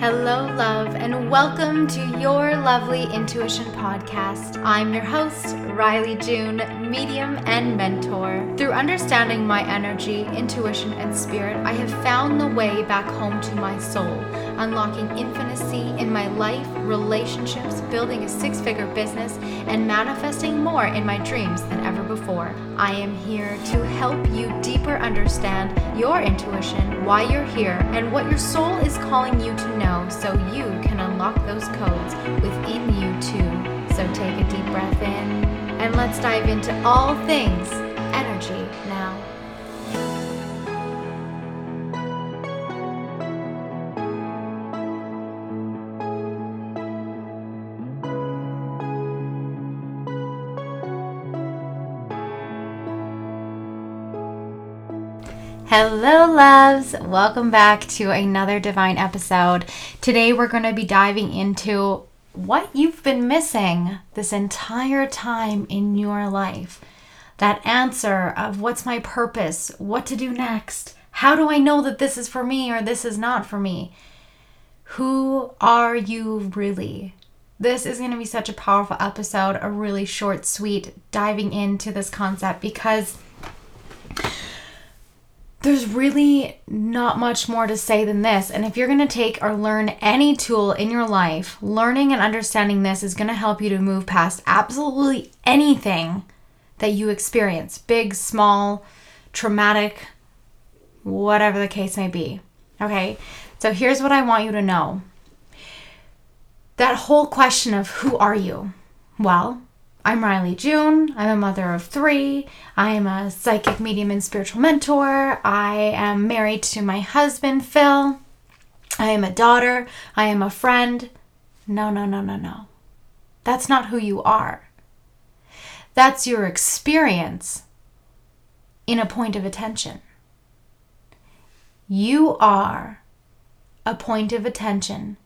Hello, love, and welcome to your lovely intuition podcast. I'm your host, Rylee June, medium and mentor. Through understanding my energy, intuition, and spirit, I have found the way back home to my soul, unlocking infinity in my life, relationships, building a six figure business, and manifesting more in my dreams than ever before. I am here to help you deeper understand your intuition, why you're here, and what your soul is calling you to know so you can unlock those codes within you too. So take a deep breath in and let's dive into all things energy now. Hello, loves. Welcome back to another divine episode. Today, we're going to be diving into what you've been missing this entire time in your life. That answer of what's my purpose, what to do next, how do I know that this is for me or this is not for me? Who are you really? This is going to be such a powerful episode, a really short, sweet diving into this concept because there's really not much more to say than this. And if you're going to take or learn any tool in your life, learning and understanding this is going to help you to move past absolutely anything that you experience big, small, traumatic, whatever the case may be. Okay? So here's what I want you to know that whole question of who are you? Well, I'm Rylee June. I'm a mother of three. I am a psychic medium and spiritual mentor. I am married to my husband, Phil. I am a daughter. I am a friend. No, no, no, no, no. That's not who you are. That's your experience in a point of attention. You are a point of attention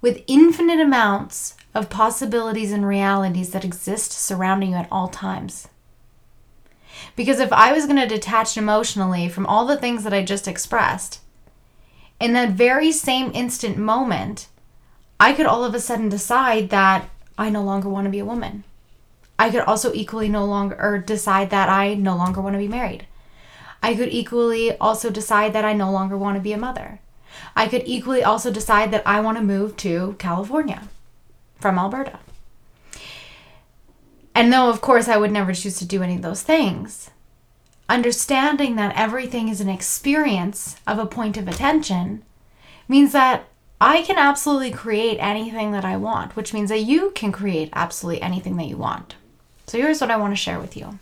with infinite amounts of possibilities and realities that exist surrounding you at all times. Because if I was going to detach emotionally from all the things that I just expressed, in that very same instant moment, I could all of a sudden decide that I no longer want to be a woman. I could also equally no longer or decide that I no longer want to be married. I could equally also decide that I no longer want to be a mother. I could equally also decide that I want to move to California from Alberta. And though, of course, I would never choose to do any of those things, understanding that everything is an experience of a point of attention means that I can absolutely create anything that I want, which means that you can create absolutely anything that you want. So here's what I want to share with you.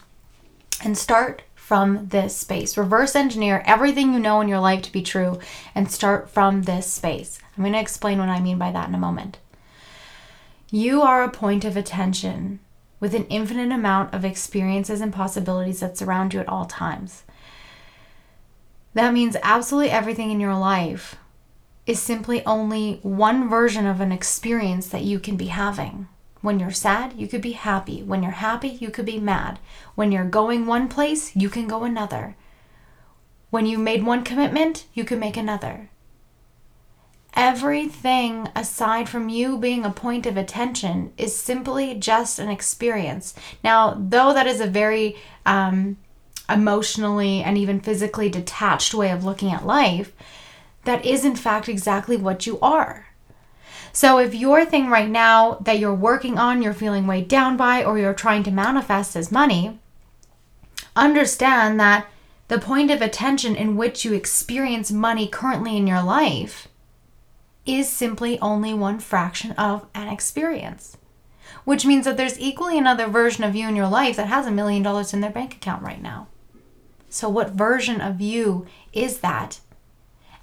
And start from this space. Reverse engineer everything you know in your life to be true and start from this space. I'm going to explain what I mean by that in a moment. You are a point of attention with an infinite amount of experiences and possibilities that surround you at all times. That means absolutely everything in your life is simply only one version of an experience that you can be having. When you're sad, you could be happy. When you're happy, you could be mad. When you're going one place, you can go another. When you made one commitment, you can make another everything aside from you being a point of attention is simply just an experience. Now, though that is a very um, emotionally and even physically detached way of looking at life, that is in fact exactly what you are. So, if your thing right now that you're working on, you're feeling weighed down by, or you're trying to manifest as money, understand that the point of attention in which you experience money currently in your life is simply only one fraction of an experience. Which means that there's equally another version of you in your life that has a million dollars in their bank account right now. So, what version of you is that?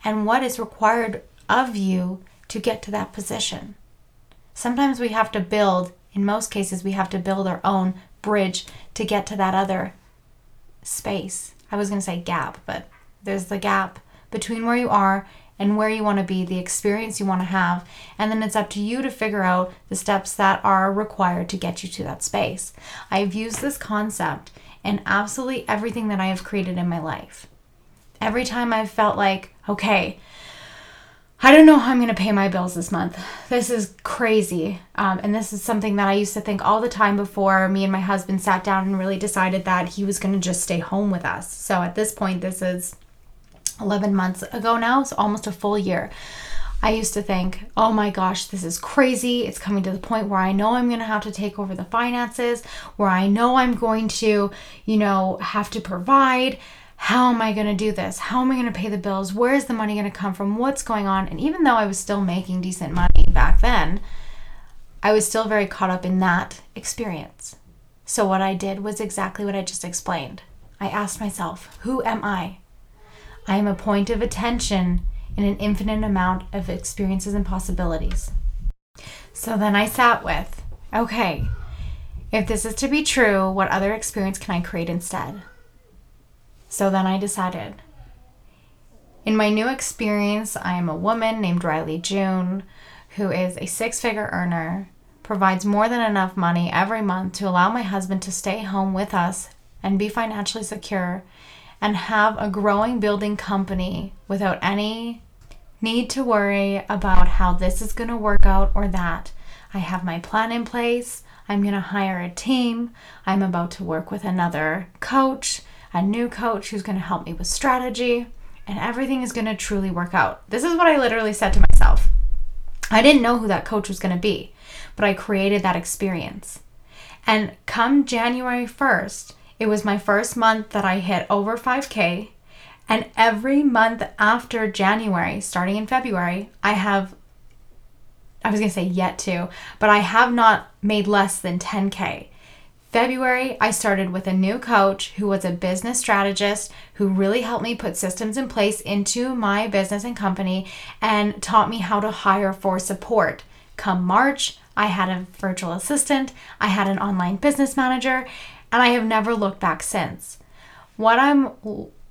And what is required of you to get to that position? Sometimes we have to build, in most cases, we have to build our own bridge to get to that other space. I was going to say gap, but there's the gap between where you are and where you want to be, the experience you want to have, and then it's up to you to figure out the steps that are required to get you to that space. I've used this concept in absolutely everything that I have created in my life. Every time I've felt like, okay, I don't know how I'm going to pay my bills this month. This is crazy. Um, and this is something that I used to think all the time before me and my husband sat down and really decided that he was going to just stay home with us. So at this point, this is 11 months ago now, so almost a full year. I used to think, oh my gosh, this is crazy. It's coming to the point where I know I'm going to have to take over the finances, where I know I'm going to, you know, have to provide how am I going to do this? How am I going to pay the bills? Where is the money going to come from? What's going on? And even though I was still making decent money back then, I was still very caught up in that experience. So, what I did was exactly what I just explained. I asked myself, Who am I? I am a point of attention in an infinite amount of experiences and possibilities. So then I sat with, okay, if this is to be true, what other experience can I create instead? So then I decided. In my new experience, I am a woman named Rylee June who is a six figure earner, provides more than enough money every month to allow my husband to stay home with us and be financially secure and have a growing building company without any need to worry about how this is going to work out or that. I have my plan in place. I'm going to hire a team. I'm about to work with another coach a new coach who's going to help me with strategy, and everything is going to truly work out. This is what I literally said to myself. I didn't know who that coach was going to be, but I created that experience. And come January 1st, it was my first month that I hit over 5K. And every month after January, starting in February, I have, I was going to say yet to, but I have not made less than 10K. February, I started with a new coach who was a business strategist who really helped me put systems in place into my business and company and taught me how to hire for support. Come March, I had a virtual assistant, I had an online business manager, and I have never looked back since. What I'm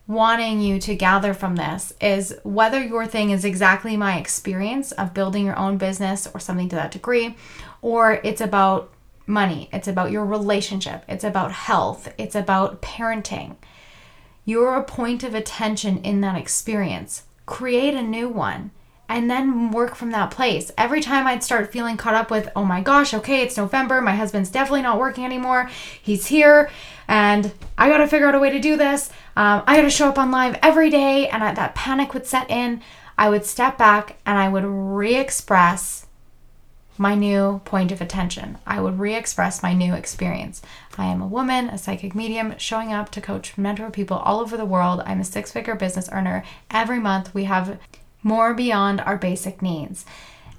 wanting you to gather from this is whether your thing is exactly my experience of building your own business or something to that degree, or it's about money, it's about your relationship, it's about health, it's about parenting. You're a point of attention in that experience. Create a new one and then work from that place. Every time I'd start feeling caught up with, oh my gosh, okay, it's November, my husband's definitely not working anymore, he's here, and I gotta figure out a way to do this. Um, I gotta show up on live every day, and I, that panic would set in. I would step back and I would re express my new point of attention. I would re express my new experience. I am a woman, a psychic medium, showing up to coach, mentor people all over the world. I'm a six figure business earner. Every month, we have more beyond our basic needs.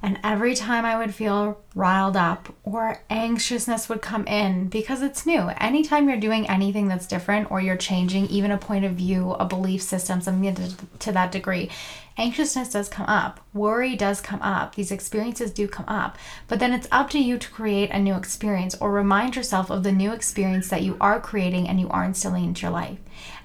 And every time I would feel riled up or anxiousness would come in because it's new. Anytime you're doing anything that's different or you're changing even a point of view, a belief system, something to, that degree, anxiousness does come up, worry does come up, these experiences do come up, but then it's up to you to create a new experience or remind yourself of the new experience that you are creating and you are instilling into your life.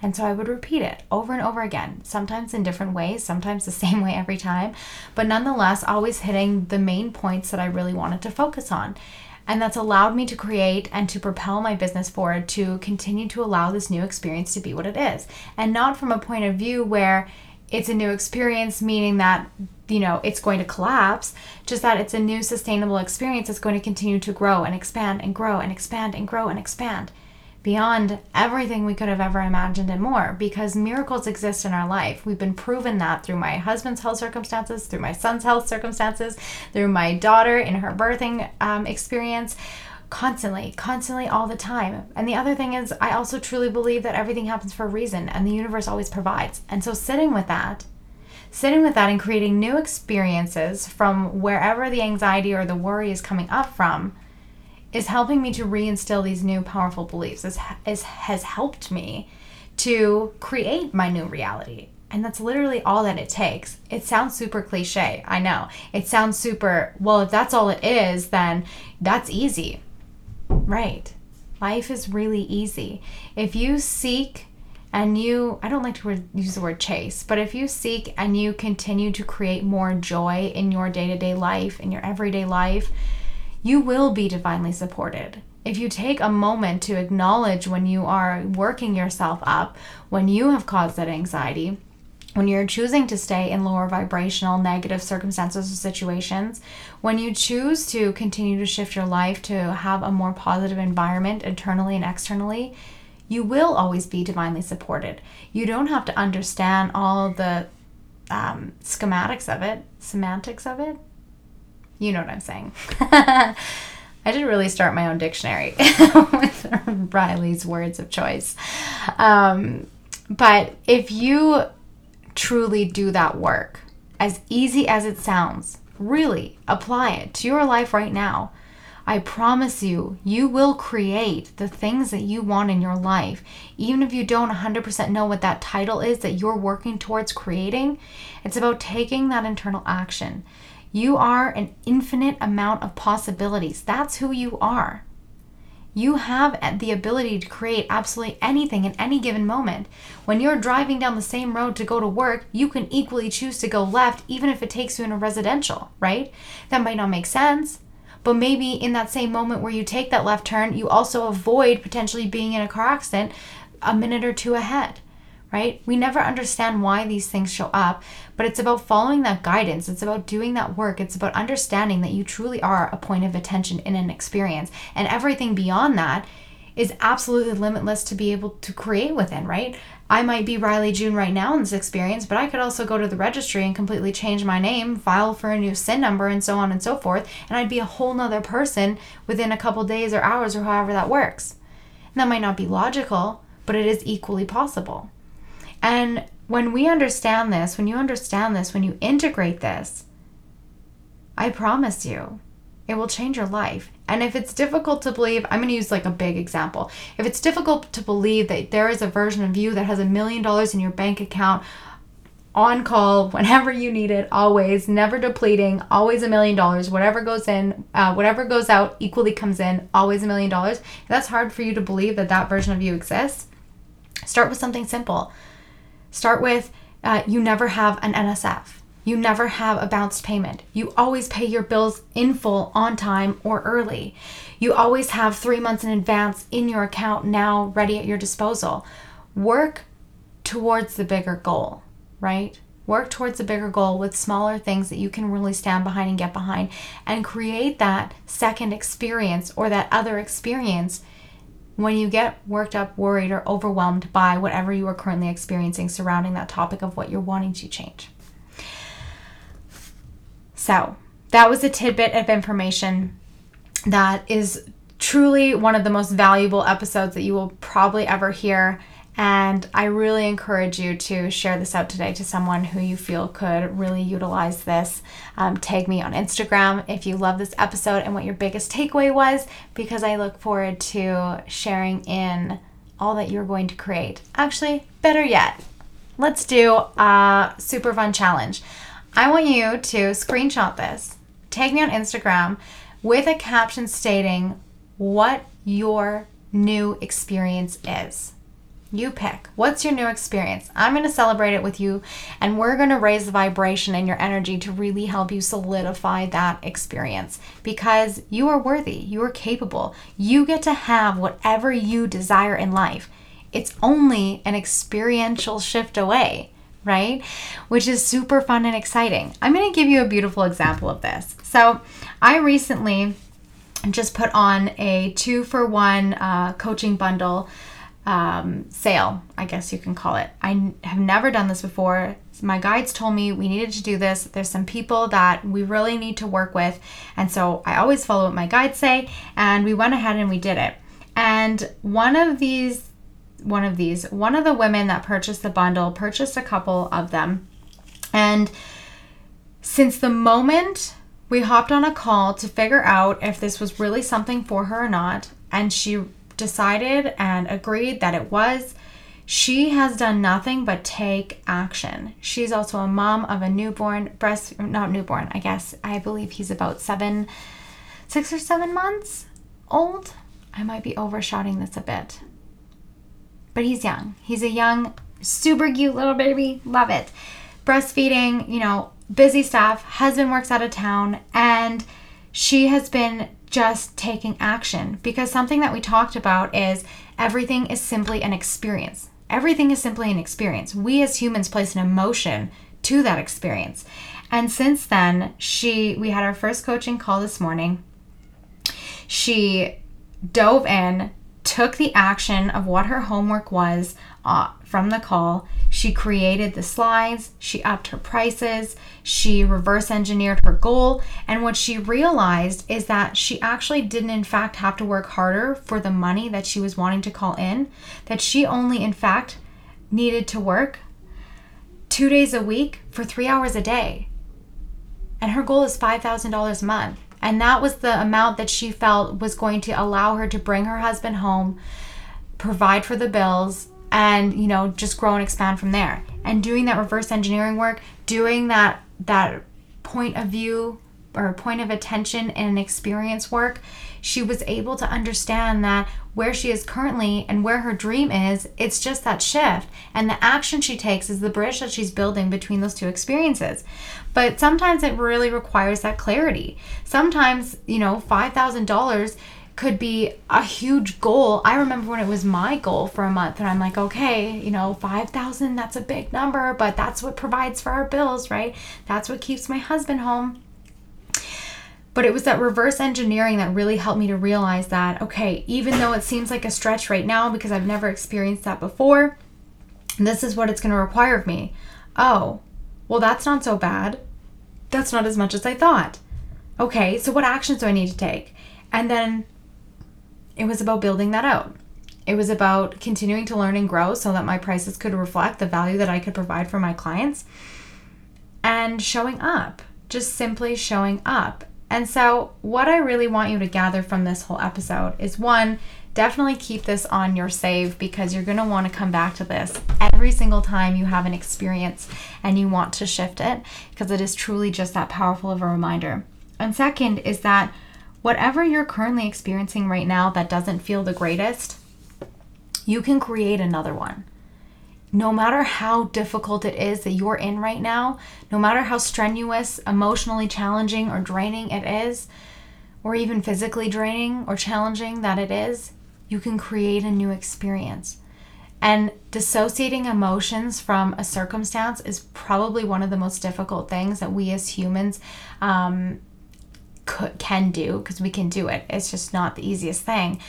And so I would repeat it over and over again, sometimes in different ways, sometimes the same way every time, but nonetheless, always hitting the main points that I really wanted to focus on. And that's allowed me to create and to propel my business forward to continue to allow this new experience to be what it is. And not from a point of view where it's a new experience, meaning that, you know, it's going to collapse, just that it's a new sustainable experience that's going to continue to grow and expand and grow and expand and grow and expand beyond everything we could have ever imagined and more because miracles exist in our life. We've been proven that through my husband's health circumstances, through my son's health circumstances, through my daughter in her birthing um, experience constantly, constantly, all the time. And the other thing is, I also truly believe that everything happens for a reason and the universe always provides. And so, sitting with that, sitting with that and creating new experiences from wherever the anxiety or the worry is coming up from is helping me to reinstill these new powerful beliefs. This has, has helped me to create my new reality. And that's literally all that it takes. It sounds super cliche. I know. It sounds super, well, if that's all it is, then that's easy. Right. Life is really easy. If you seek and you, I don't like to use the word chase, but if you seek and you continue to create more joy in your day to day life, in your everyday life, you will be divinely supported. If you take a moment to acknowledge when you are working yourself up, when you have caused that anxiety, when you're choosing to stay in lower vibrational negative circumstances or situations, when you choose to continue to shift your life to have a more positive environment internally and externally, you will always be divinely supported. You don't have to understand all the um, schematics of it, semantics of it. You know what I'm saying. I did really start my own dictionary with Rylee's words of choice. Um, but if you truly do that work, as easy as it sounds, really apply it to your life right now. I promise you, you will create the things that you want in your life. Even if you don't 100% know what that title is that you're working towards creating, it's about taking that internal action. You are an infinite amount of possibilities. That's who you are. You have the ability to create absolutely anything in any given moment. When you're driving down the same road to go to work, you can equally choose to go left, even if it takes you in a residential, right? That might not make sense. But maybe in that same moment where you take that left turn, you also avoid potentially being in a car accident a minute or two ahead right? We never understand why these things show up, but it's about following that guidance. It's about doing that work. It's about understanding that you truly are a point of attention in an experience. And everything beyond that is absolutely limitless to be able to create within, right? I might be Rylee June right now in this experience, but I could also go to the registry and completely change my name, file for a new SIN number, and so on and so forth. And I'd be a whole nother person within a couple days or hours or however that works. And that might not be logical, but it is equally possible. And when we understand this, when you understand this, when you integrate this, I promise you, it will change your life. And if it's difficult to believe, I'm going to use like a big example. If it's difficult to believe that there is a version of you that has a million dollars in your bank account, on call whenever you need it, always, never depleting, always a million dollars. Whatever goes in, uh, whatever goes out equally comes in, always a million dollars. That's hard for you to believe that that version of you exists. Start with something simple. Start with uh, you never have an NSF. You never have a bounced payment. You always pay your bills in full, on time, or early. You always have three months in advance in your account now ready at your disposal. Work towards the bigger goal, right? Work towards the bigger goal with smaller things that you can really stand behind and get behind and create that second experience or that other experience when you get worked up, worried, or overwhelmed by whatever you are currently experiencing surrounding that topic of what you're wanting to change. So, that was a tidbit of information that is truly one of the most valuable episodes that you will probably ever hear. And I really encourage you to share this out today to someone who you feel could really utilize this. Um, tag me on Instagram if you love this episode and what your biggest takeaway was, because I look forward to sharing in all that you're going to create. Actually, better yet, let's do a super fun challenge. I want you to screenshot this, tag me on Instagram with a caption stating what your new experience is. You pick. What's your new experience? I'm going to celebrate it with you, and we're going to raise the vibration and your energy to really help you solidify that experience because you are worthy, you are capable, you get to have whatever you desire in life. It's only an experiential shift away, right? Which is super fun and exciting. I'm going to give you a beautiful example of this. So, I recently just put on a two for one uh, coaching bundle um, sale, I guess you can call it. I have never done this before. My guides told me we needed to do this. There's some people that we really need to work with. And so I always follow what my guides say. And we went ahead and we did it. And one of these, one of these, one of the women that purchased the bundle purchased a couple of them. And since the moment we hopped on a call to figure out if this was really something for her or not, and she decided and agreed that it was. She has done nothing but take action. She's also a mom of a newborn, breast, not newborn, I guess. I believe he's about seven, six or seven months old. I might be overshouting this a bit. But he's young. He's a young, super cute little baby. Love it. Breastfeeding, you know, busy stuff. Husband works out of town. And she has been just taking action because something that we talked about is everything is simply an experience. Everything is simply an experience. We as humans place an emotion to that experience. And since then, she we had our first coaching call this morning. She dove in, took the action of what her homework was uh, from the call. She created the slides, she upped her prices, she reverse engineered her goal, and what she realized is that she actually didn't, in fact, have to work harder for the money that she was wanting to call in, that she only, in fact, needed to work two days a week for three hours a day. And her goal is $5,000 a month. And that was the amount that she felt was going to allow her to bring her husband home, provide for the bills, and you know just grow and expand from there. And doing that reverse engineering work doing that that point of view or point of attention and experience work she was able to understand that where she is currently and where her dream is it's just that shift. And the action she takes is the bridge that she's building between those two experiences. But sometimes it really requires that clarity. Sometimes you know $5000 could be a huge goal. I remember when it was my goal for a month, and I'm like, okay, you know, 5,000, that's a big number, but that's what provides for our bills, right? That's what keeps my husband home. But it was that reverse engineering that really helped me to realize that, okay, even though it seems like a stretch right now because I've never experienced that before, this is what it's going to require of me. Oh, well, that's not so bad. That's not as much as I thought. Okay, so what actions do I need to take? And then it was about building that out. It was about continuing to learn and grow so that my prices could reflect the value that I could provide for my clients and showing up, just simply showing up. And so, what I really want you to gather from this whole episode is one, definitely keep this on your save because you're going to want to come back to this every single time you have an experience and you want to shift it because it is truly just that powerful of a reminder. And second is that whatever you're currently experiencing right now that doesn't feel the greatest, you can create another one. No matter how difficult it is that you're in right now, no matter how strenuous, emotionally challenging, or draining it is, or even physically draining or challenging that it is, you can create a new experience. And dissociating emotions from a circumstance is probably one of the most difficult things that we as humans um, could, can do because we can do it. It's just not the easiest thing.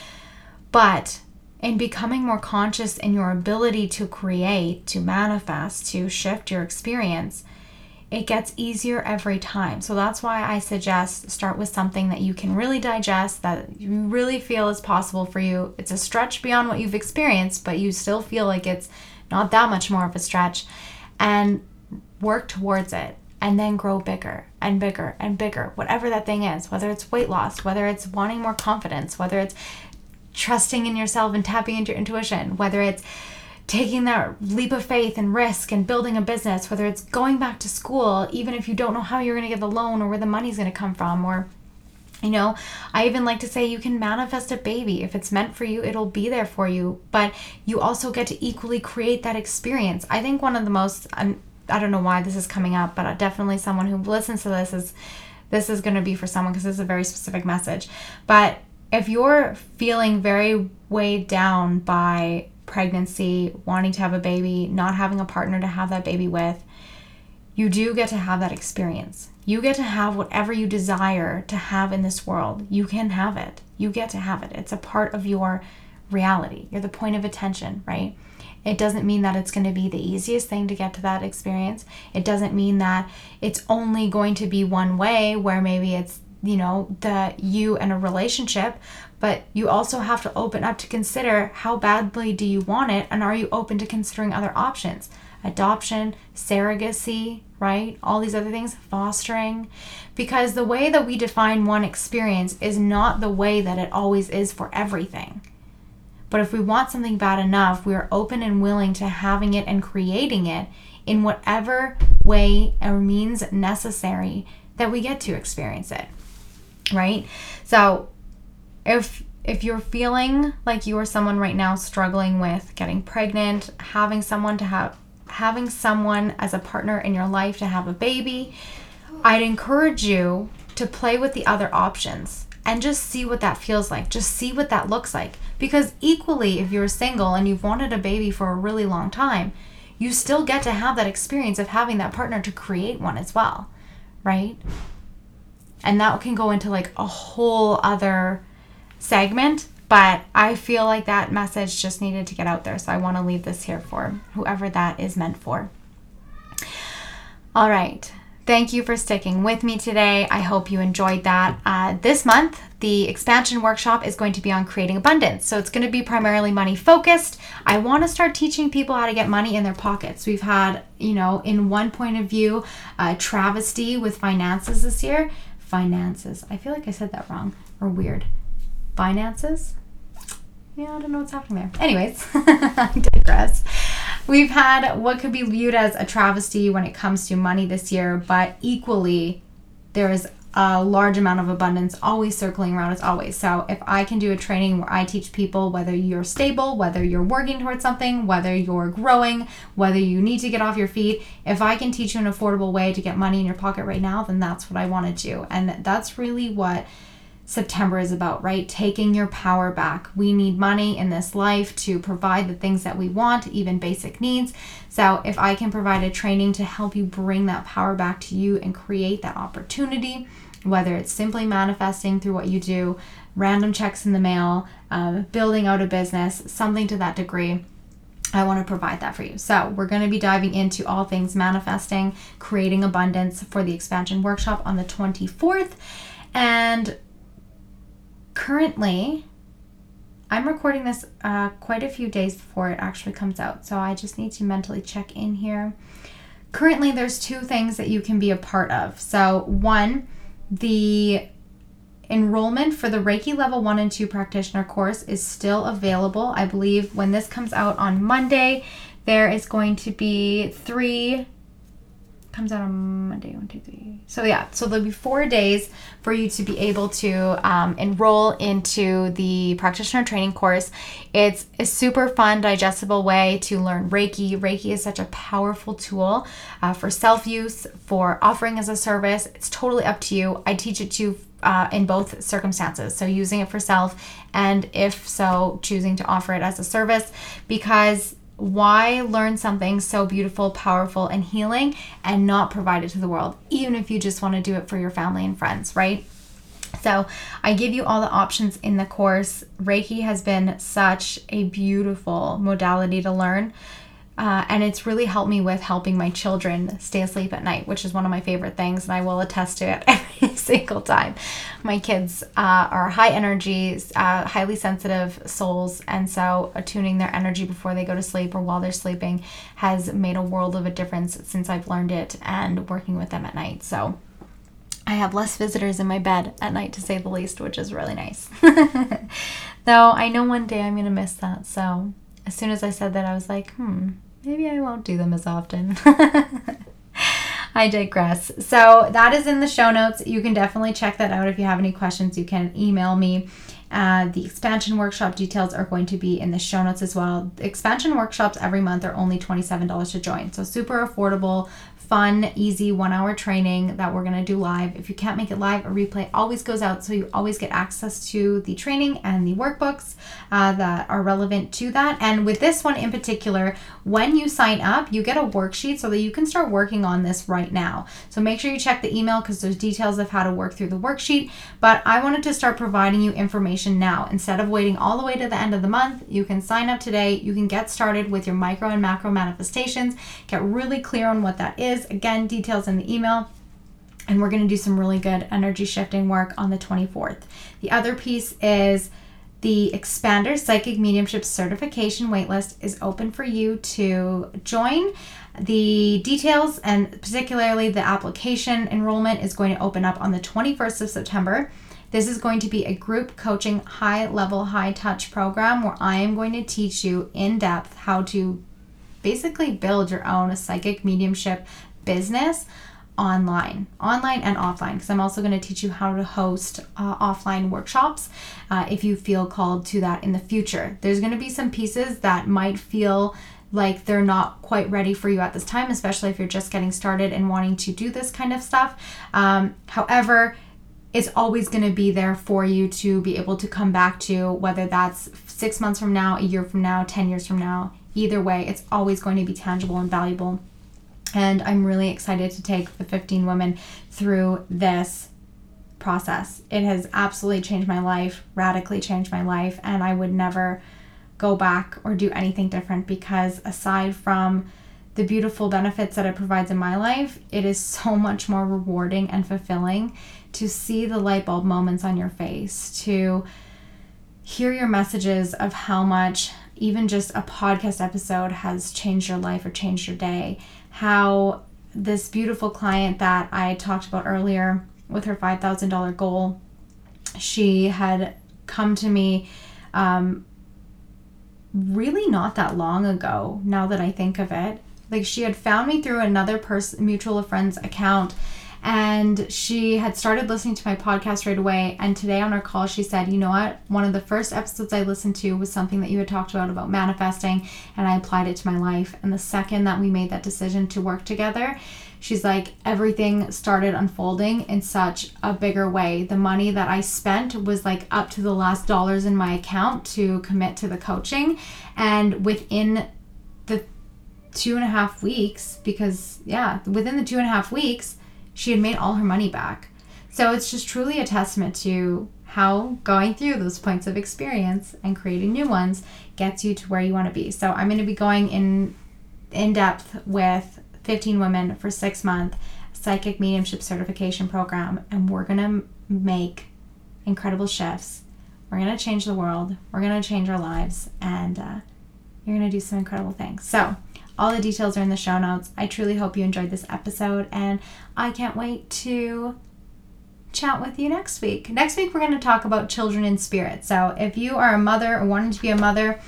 But in becoming more conscious in your ability to create, to manifest, to shift your experience, it gets easier every time. So that's why I suggest start with something that you can really digest, that you really feel is possible for you. It's a stretch beyond what you've experienced, but you still feel like it's not that much more of a stretch, and work towards it and then grow bigger and bigger and bigger, whatever that thing is, whether it's weight loss, whether it's wanting more confidence, whether it's trusting in yourself and tapping into your intuition, whether it's taking that leap of faith and risk and building a business, whether it's going back to school, even if you don't know how you're going to get the loan or where the money's going to come from, or you know, I even like to say you can manifest a baby. If it's meant for you, it'll be there for you. But you also get to equally create that experience. I think one of the most, um, I don't know why this is coming up, but definitely someone who listens to this is this is going to be for someone because this is a very specific message. But if you're feeling very weighed down by pregnancy, wanting to have a baby, not having a partner to have that baby with, you do get to have that experience. You get to have whatever you desire to have in this world. You can have it. You get to have it. It's a part of your reality. You're the point of attention, right? It doesn't mean that it's going to be the easiest thing to get to that experience. It doesn't mean that it's only going to be one way where maybe it's, you know, the you and a relationship, but you also have to open up to consider how badly do you want it and are you open to considering other options? Adoption, surrogacy, right? All these other things, fostering. Because the way that we define one experience is not the way that it always is for everything. But if we want something bad enough, we are open and willing to having it and creating it in whatever way or means necessary that we get to experience it. Right? So if if you're feeling like you are someone right now struggling with getting pregnant, having someone to have having someone as a partner in your life to have a baby, I'd encourage you to play with the other options and just see what that feels like. Just see what that looks like Because equally, if you're single and you've wanted a baby for a really long time, you still get to have that experience of having that partner to create one as well, right? And that can go into like a whole other segment, but I feel like that message just needed to get out there. So I want to leave this here for whoever that is meant for. All right. Thank you for sticking with me today. I hope you enjoyed that. Uh, this month, the expansion workshop is going to be on creating abundance. So it's going to be primarily money focused. I want to start teaching people how to get money in their pockets. We've had, you know, in one point of view, uh, travesty with finances this year. Finances. I feel like I said that wrong or weird. Finances? Yeah, I don't know what's happening there. Anyways, I digress. We've had what could be viewed as a travesty when it comes to money this year, but equally, there is a large amount of abundance always circling around as always. So, if I can do a training where I teach people whether you're stable, whether you're working towards something, whether you're growing, whether you need to get off your feet, if I can teach you an affordable way to get money in your pocket right now, then that's what I want to do. And that's really what September is about, right? Taking your power back. We need money in this life to provide the things that we want, even basic needs. So, if I can provide a training to help you bring that power back to you and create that opportunity, whether it's simply manifesting through what you do, random checks in the mail, um, building out a business, something to that degree. I want to provide that for you. So, we're going to be diving into all things manifesting, creating abundance for the expansion workshop on the 24th. And currently, I'm recording this uh, quite a few days before it actually comes out, so I just need to mentally check in here. Currently, there's two things that you can be a part of. So, one, the enrollment for the Reiki Level 1 and 2 practitioner course is still available. I believe when this comes out on Monday, there is going to be three comes out on Monday, one, two, three. So yeah, so there'll be four days for you to be able to um, enroll into the practitioner training course. It's a super fun, digestible way to learn Reiki. Reiki is such a powerful tool uh, for self use, for offering as a service. It's totally up to you. I teach it to you uh, in both circumstances. So, using it for self, and if so, choosing to offer it as a service because why learn something so beautiful, powerful, and healing and not provide it to the world, even if you just want to do it for your family and friends, right? So, I give you all the options in the course. Reiki has been such a beautiful modality to learn. Uh, and it's really helped me with helping my children stay asleep at night, which is one of my favorite things, and I will attest to it every single time. My kids uh, are high energy, uh, highly sensitive souls, and so attuning their energy before they go to sleep or while they're sleeping has made a world of a difference since I've learned it and working with them at night. So I have less visitors in my bed at night, to say the least, which is really nice. Though I know one day I'm going to miss that, so as soon as I said that, I was like, hmm, maybe I won't do them as often. I digress. So that is in the show notes. You can definitely check that out. If you have any questions, you can email me. Uh, the expansion workshop details are going to be in the show notes as well. Expansion workshops every month are only $27 to join. So super affordable fun, easy one hour training that we're going to do live. If you can't make it live, a replay always goes out so you always get access to the training and the workbooks uh, that are relevant to that. And with this one in particular, when you sign up, you get a worksheet so that you can start working on this right now. So make sure you check the email because there's details of how to work through the worksheet. But I wanted to start providing you information now. Instead of waiting all the way to the end of the month, you can sign up today. You can get started with your micro and macro manifestations, get really clear on what that is Again, details in the email. And we're going to do some really good energy shifting work on the 24th. The other piece is the Expander Psychic Mediumship Certification waitlist is open for you to join. The details and particularly the application enrollment is going to open up on the 21st of September. This is going to be a group coaching, high level, high touch program where I am going to teach you in depth how to basically build your own psychic mediumship business online, online and offline, because I'm also going to teach you how to host uh, offline workshops uh, if you feel called to that in the future. There's going to be some pieces that might feel like they're not quite ready for you at this time, especially if you're just getting started and wanting to do this kind of stuff. Um, however, it's always going to be there for you to be able to come back to, whether that's six months from now, a year from now, 10 years from now. Either way, it's always going to be tangible and valuable. And I'm really excited to take the 15 women through this process. It has absolutely changed my life, radically changed my life, and I would never go back or do anything different because aside from the beautiful benefits that it provides in my life, it is so much more rewarding and fulfilling to see the light bulb moments on your face, to hear your messages of how much even just a podcast episode has changed your life or changed your day. How this beautiful client that I talked about earlier with her $5,000 goal, she had come to me um, really not that long ago, now that I think of it. Like she had found me through another person, mutual of friend's account and she had started listening to my podcast right away. And today on our call she said you know what? One of the first episodes i listened to was something that you had talked about about manifesting and i applied it to my life. And the second that we made that decision to work together she's like everything started unfolding in such a bigger way. The money that i spent was like up to the last dollars in my account to commit to the coaching. And within the two and a half weeks because yeah within the two and a half weeks she had made all her money back. So it's just truly a testament to how going through those points of experience and creating new ones gets you to where you want to be. So I'm going to be going in in depth with 15 women for 6 month psychic mediumship certification program and we're going to make incredible shifts. We're going to change the world. We're going to change our lives and uh, you're going to do some incredible things. So, all the details are in the show notes. I truly hope you enjoyed this episode, and I can't wait to chat with you next week. Next week, we're going to talk about children in spirit. So, if you are a mother or wanting to be a mother,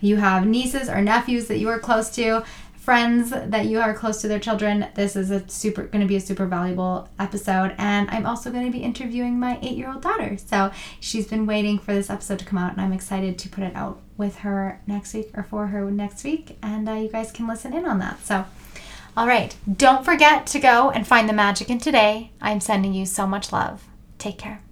you have nieces or nephews that you are close to, friends that you are close to their children, this is a super going to be a super valuable episode. And I'm also going to be interviewing my eight year old daughter. So she's been waiting for this episode to come out, and I'm excited to put it out with her next week or for her next week. And uh, you guys can listen in on that. So, all right, don't forget to go and find the magic in today. I'm sending you so much love. Take care.